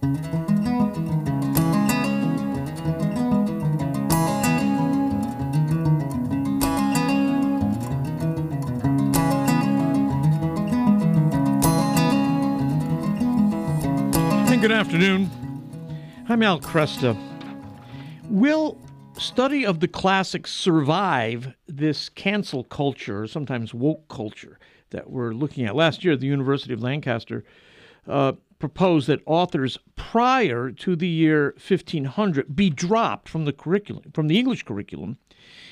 good afternoon. I'm Al Kresta. Will study of the classics survive this cancel culture, sometimes woke culture, that we're looking at? Last year, at the University of Lancaster uh, proposed that authors prior to the year 1500 be dropped from the curriculum, from the English curriculum,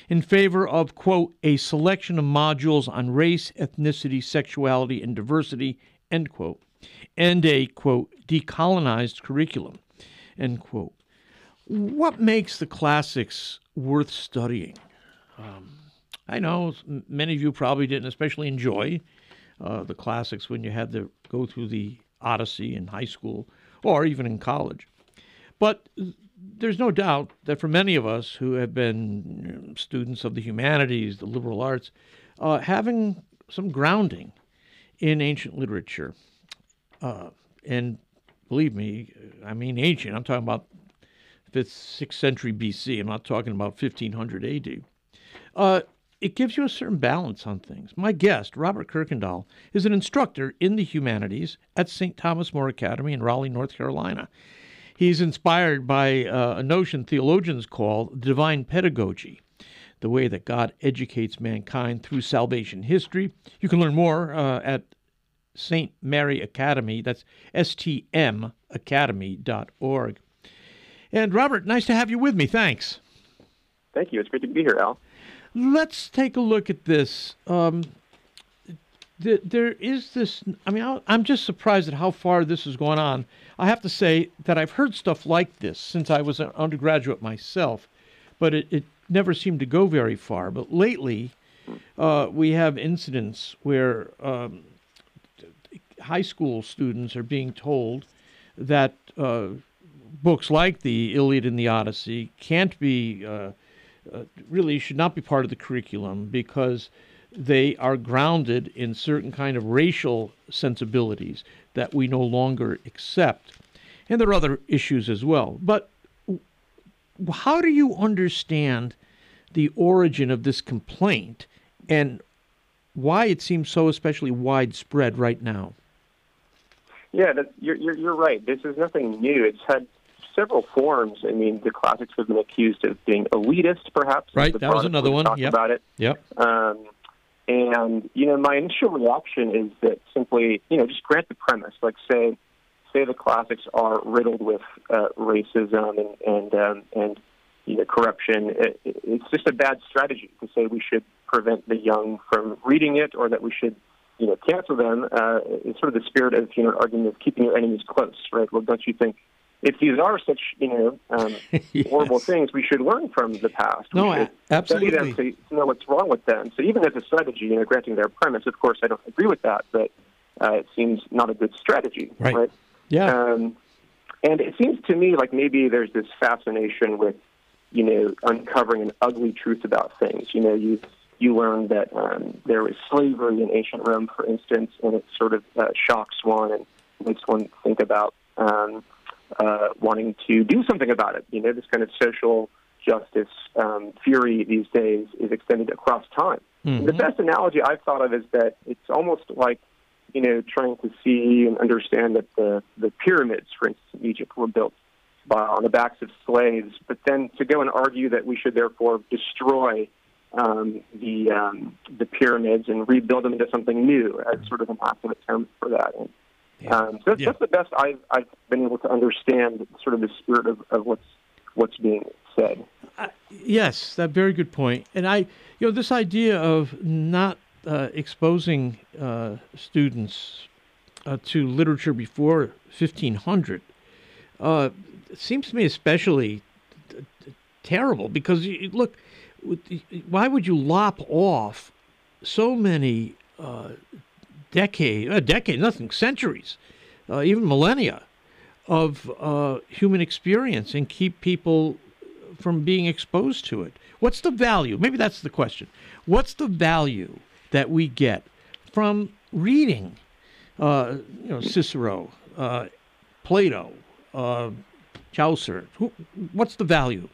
in favor of, quote, a selection of modules on race, ethnicity, sexuality, and diversity, end quote and a, quote, decolonized curriculum, end quote. What makes the classics worth studying? Um, I know many of you probably didn't especially enjoy uh, the classics when you had to go through the Odyssey in high school or even in college. But there's no doubt that for many of us who have been students of the humanities, the liberal arts, uh, having some grounding in ancient literature uh, and believe me, I mean ancient. I'm talking about fifth, sixth century BC. I'm not talking about 1500 AD. Uh, it gives you a certain balance on things. My guest, Robert Kirkendall, is an instructor in the humanities at St. Thomas More Academy in Raleigh, North Carolina. He's inspired by uh, a notion theologians call divine pedagogy, the way that God educates mankind through salvation history. You can learn more uh, at St. Mary Academy. That's stmacademy.org. And Robert, nice to have you with me. Thanks. Thank you. It's great to be here, Al. Let's take a look at this. Um, th- there is this. I mean, I'm just surprised at how far this has gone on. I have to say that I've heard stuff like this since I was an undergraduate myself, but it, it never seemed to go very far. But lately, uh, we have incidents where um, high school students are being told that uh, books like the Iliad and the Odyssey can't be uh, uh, really should not be part of the curriculum because they are grounded in certain kind of racial sensibilities that we no longer accept. And there are other issues as well. But how do you understand the origin of this complaint and why it seems so especially widespread right now? Yeah, you're, you're, you're right. This is nothing new. It's had several forms. I mean, the classics have been accused of being elitist, perhaps. Right, that was another one. Talked yep. about it. Yep. Um, and you know, my initial reaction is that simply, you know, just grant the premise. Like, say, say the classics are riddled with uh, racism and and um, and you know corruption. It, it's just a bad strategy to say we should prevent the young from reading it, or that we should you know, cancel them uh, is sort of the spirit of, you know, argument of keeping your enemies close, right? Well, don't you think if these are such, you know, um, yes. horrible things, we should learn from the past. No, we should absolutely. Study them to, to know what's wrong with them. So even as a strategy, you know, granting their premise, of course, I don't agree with that, but uh, it seems not a good strategy, right? right? Yeah. Um, and it seems to me like maybe there's this fascination with, you know, uncovering an ugly truth about things. You know, you you learn that um, there was slavery in ancient Rome, for instance, and it sort of uh, shocks one and makes one think about um, uh, wanting to do something about it. You know, this kind of social justice um, fury these days is extended across time. Mm-hmm. The best analogy I've thought of is that it's almost like, you know, trying to see and understand that the, the pyramids, for instance, in Egypt, were built by, on the backs of slaves, but then to go and argue that we should therefore destroy um, the um, the pyramids and rebuild them into something new as sort of an active attempt for that. And, yeah. um, so that's, yeah. that's the best I've, I've been able to understand sort of the spirit of, of what's what's being said. Uh, yes, that very good point. And I, you know, this idea of not uh, exposing uh, students uh, to literature before 1500 uh, seems to me especially t- t- terrible because you, look why would you lop off so many uh, a decade, nothing, centuries, uh, even millennia of uh, human experience and keep people from being exposed to it? What's the value? Maybe that's the question. What's the value that we get from reading, uh, you know, Cicero, uh, Plato, uh, Chaucer. Who, what's the value?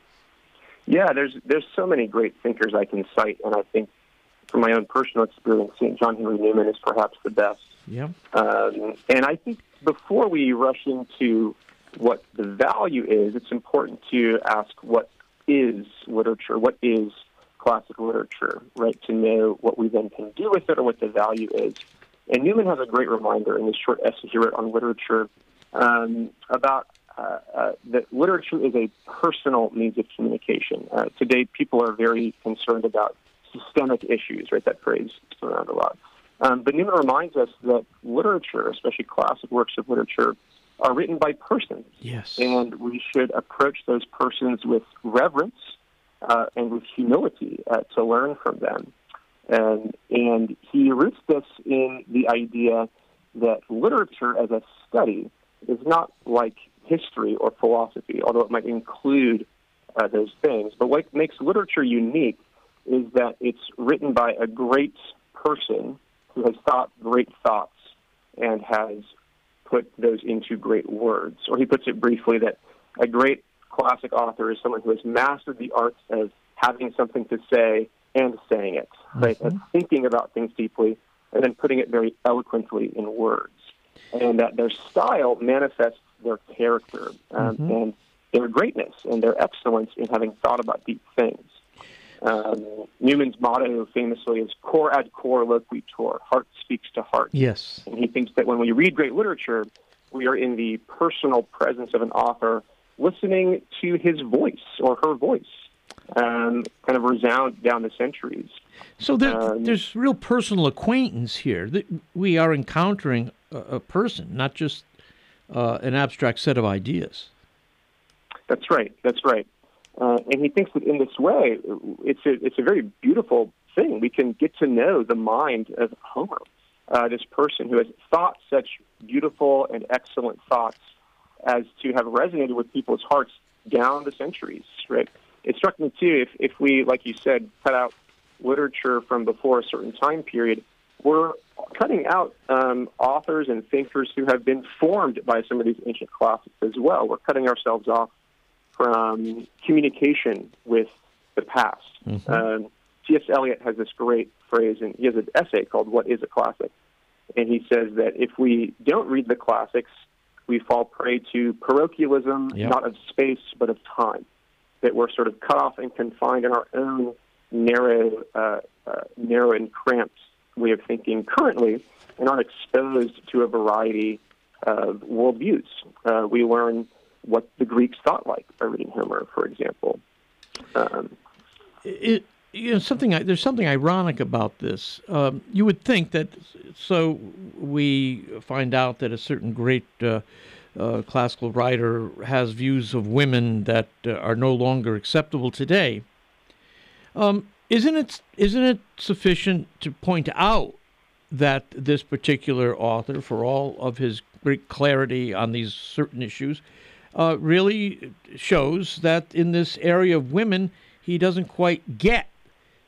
Yeah, there's there's so many great thinkers I can cite, and I think from my own personal experience, St. John Henry Newman is perhaps the best. Yeah. Um, and I think before we rush into what the value is, it's important to ask what is literature, what is classic literature, right? To know what we then can do with it or what the value is. And Newman has a great reminder in this short essay he wrote on literature um, about uh, uh, that literature is a personal means of communication. Uh, today, people are very concerned about systemic issues, right? That phrase is around a lot. Um, but Newman reminds us that literature, especially classic works of literature, are written by persons. Yes. And we should approach those persons with reverence uh, and with humility uh, to learn from them. And, and he roots this in the idea that literature as a study is not like history or philosophy, although it might include uh, those things. But what makes literature unique is that it's written by a great person who has thought great thoughts and has put those into great words. Or he puts it briefly that a great classic author is someone who has mastered the art of having something to say and saying it, right? Mm-hmm. Of thinking about things deeply and then putting it very eloquently in words. And that their style manifests their character um, mm-hmm. and their greatness and their excellence in having thought about deep things. Um, Newman's motto famously is cor ad cor loquitur, heart speaks to heart. Yes. And he thinks that when we read great literature, we are in the personal presence of an author listening to his voice or her voice um, kind of resound down the centuries. So there, um, there's real personal acquaintance here. That we are encountering a, a person, not just uh, an abstract set of ideas. That's right. That's right. Uh, and he thinks that in this way, it's a, it's a very beautiful thing. We can get to know the mind of Homer, uh, this person who has thought such beautiful and excellent thoughts as to have resonated with people's hearts down the centuries. Right? It struck me too. If if we, like you said, cut out literature from before a certain time period, we're cutting out um, authors and thinkers who have been formed by some of these ancient classics as well. We're cutting ourselves off from communication with the past. Mm-hmm. Um, T.S. Eliot has this great phrase, and he has an essay called "What Is a Classic," and he says that if we don't read the classics, we fall prey to parochialism, yep. not of space but of time. That we're sort of cut off and confined in our own narrow, uh, uh, narrow and cramped way of thinking currently, and aren't exposed to a variety of worldviews. Uh, we learn what the Greeks thought like by reading Homer, for example. Um, it, you know, something there's something ironic about this. Um, you would think that so we find out that a certain great uh, uh, classical writer has views of women that uh, are no longer acceptable today. Um, isn't it isn't it sufficient to point out that this particular author, for all of his great clarity on these certain issues, uh, really shows that in this area of women, he doesn't quite get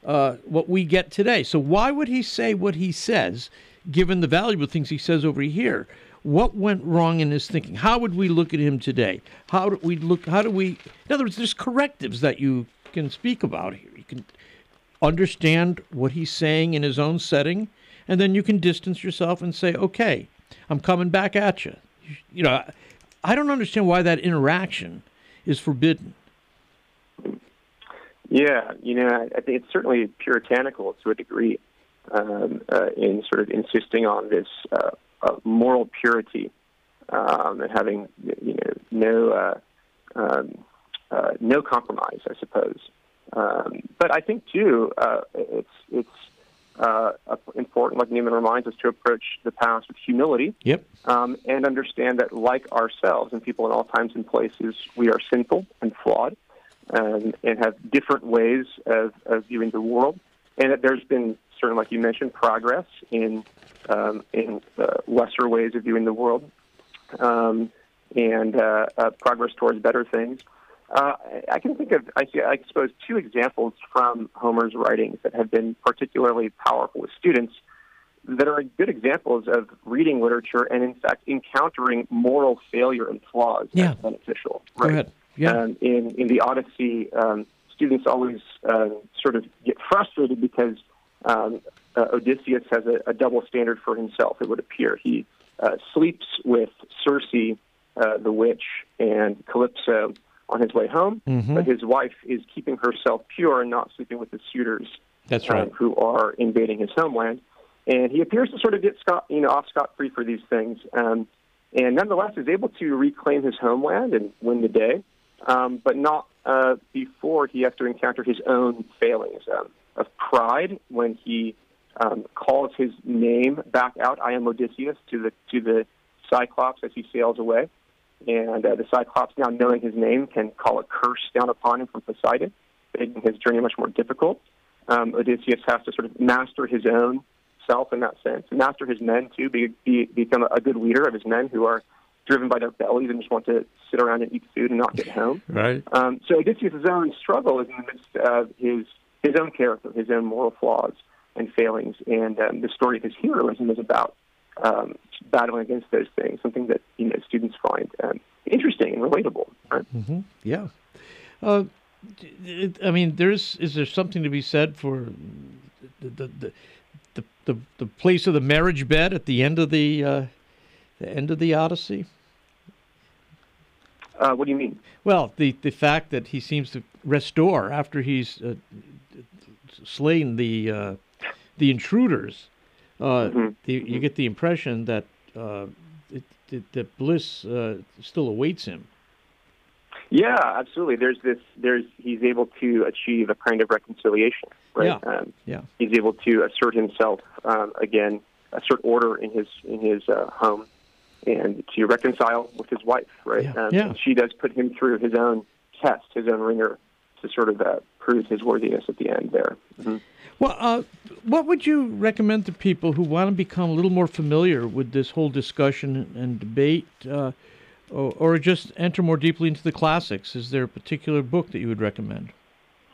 uh, what we get today. So why would he say what he says, given the valuable things he says over here? What went wrong in his thinking? How would we look at him today? How do we look? How do we? In other words, there's correctives that you can speak about here. You can understand what he's saying in his own setting, and then you can distance yourself and say, "Okay, I'm coming back at you." You know, I don't understand why that interaction is forbidden. Yeah, you know, I think it's certainly puritanical to a degree um, uh, in sort of insisting on this uh, uh, moral purity um, and having, you know, no uh, um, uh, no compromise, I suppose. Um, but I think too, uh, it's it's uh, important, like Newman reminds us, to approach the past with humility. Yep. Um, and understand that, like ourselves and people in all times and places, we are sinful and flawed um, and have different ways of, of viewing the world. And that there's been, certainly, like you mentioned, progress in, um, in uh, lesser ways of viewing the world um, and uh, uh, progress towards better things. Uh, I can think of, I, I suppose, two examples from Homer's writings that have been particularly powerful with students. that are good examples of reading literature and, in fact, encountering moral failure and flaws Yeah. as beneficial. Ahead. Yeah. Um, in in the Odyssey, um, students always uh, sort of get frustrated because um, uh, Odysseus has a, a double standard for himself. It would appear he uh, sleeps with Circe, uh, the witch, and Calypso on his way home, Mhm. but his wife is keeping herself pure and not sleeping with the suitors That's um, right. who are invading his homeland. And he appears to sort of get scot, you know, off scot free for these things, um, and nonetheless is able to reclaim his homeland and win the day, um, but not uh, before he has to encounter his own failings um, of pride when he um, calls his name back out. I am Odysseus to the to the Cyclops as he sails away, and uh, the Cyclops, now knowing his name, can call a curse down upon him from Poseidon, making his journey much more difficult. Um, Odysseus has to sort of master his own self in that sense, master his men too, be, be, become a, good leader of his men who are driven by their bellies and just want to sit around and eat food and not get home. Right. Um, so Odysseus' own struggle is in the midst of his his own character, his own moral flaws and failings, and um, the story of his heroism is about um, battling against those things. Something that you know students find um, interesting and relatable. Right? hmm Yeah. Uh, it, I mean, there's is there something to be said for the the the, the, the, the place of the marriage bed at the end of the uh, the end of the Odyssey? Uh, what do you mean? Well, the the fact that he seems to restore after he's uh, slain the uh, the intruders, uh, Mhm. the, you get the impression that uh, it, it, that bliss uh, still awaits him. Yeah, absolutely. There's this. There's he's able to achieve a kind of reconciliation, right? Yeah. Um, Yeah. he's able to assert himself um, again, assert order in his in his uh, home, and to reconcile with his wife, right? Yeah. Um, Yeah. She does put him through his own test, his own wringer, to sort of uh, prove his worthiness at the end. There. Mhm. Well, uh, what would you recommend to people who want to become a little more familiar with this whole discussion and debate, uh, or, or just enter more deeply into the classics? Is there a particular book that you would recommend?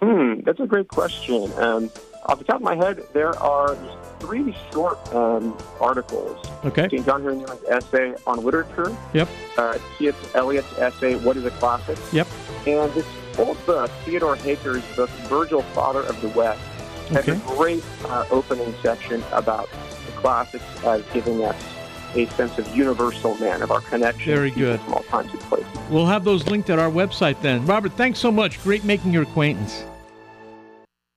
Hmm, that's a great question. Um, off the top of my head, there are three short um, articles. Okay. St. John Henry Newman's essay on literature, Yep. uh, T.S. Eliot's essay, What is a Classic? Yep. And this old book, Theodor Haecker's book, Virgil, Father of the West, has Okay. a great uh, opening section about the classics as giving us a sense of universal man, of our connection Very to good. from all times and places. We'll have those linked at our website then. Robert, thanks so much. Great making your acquaintance.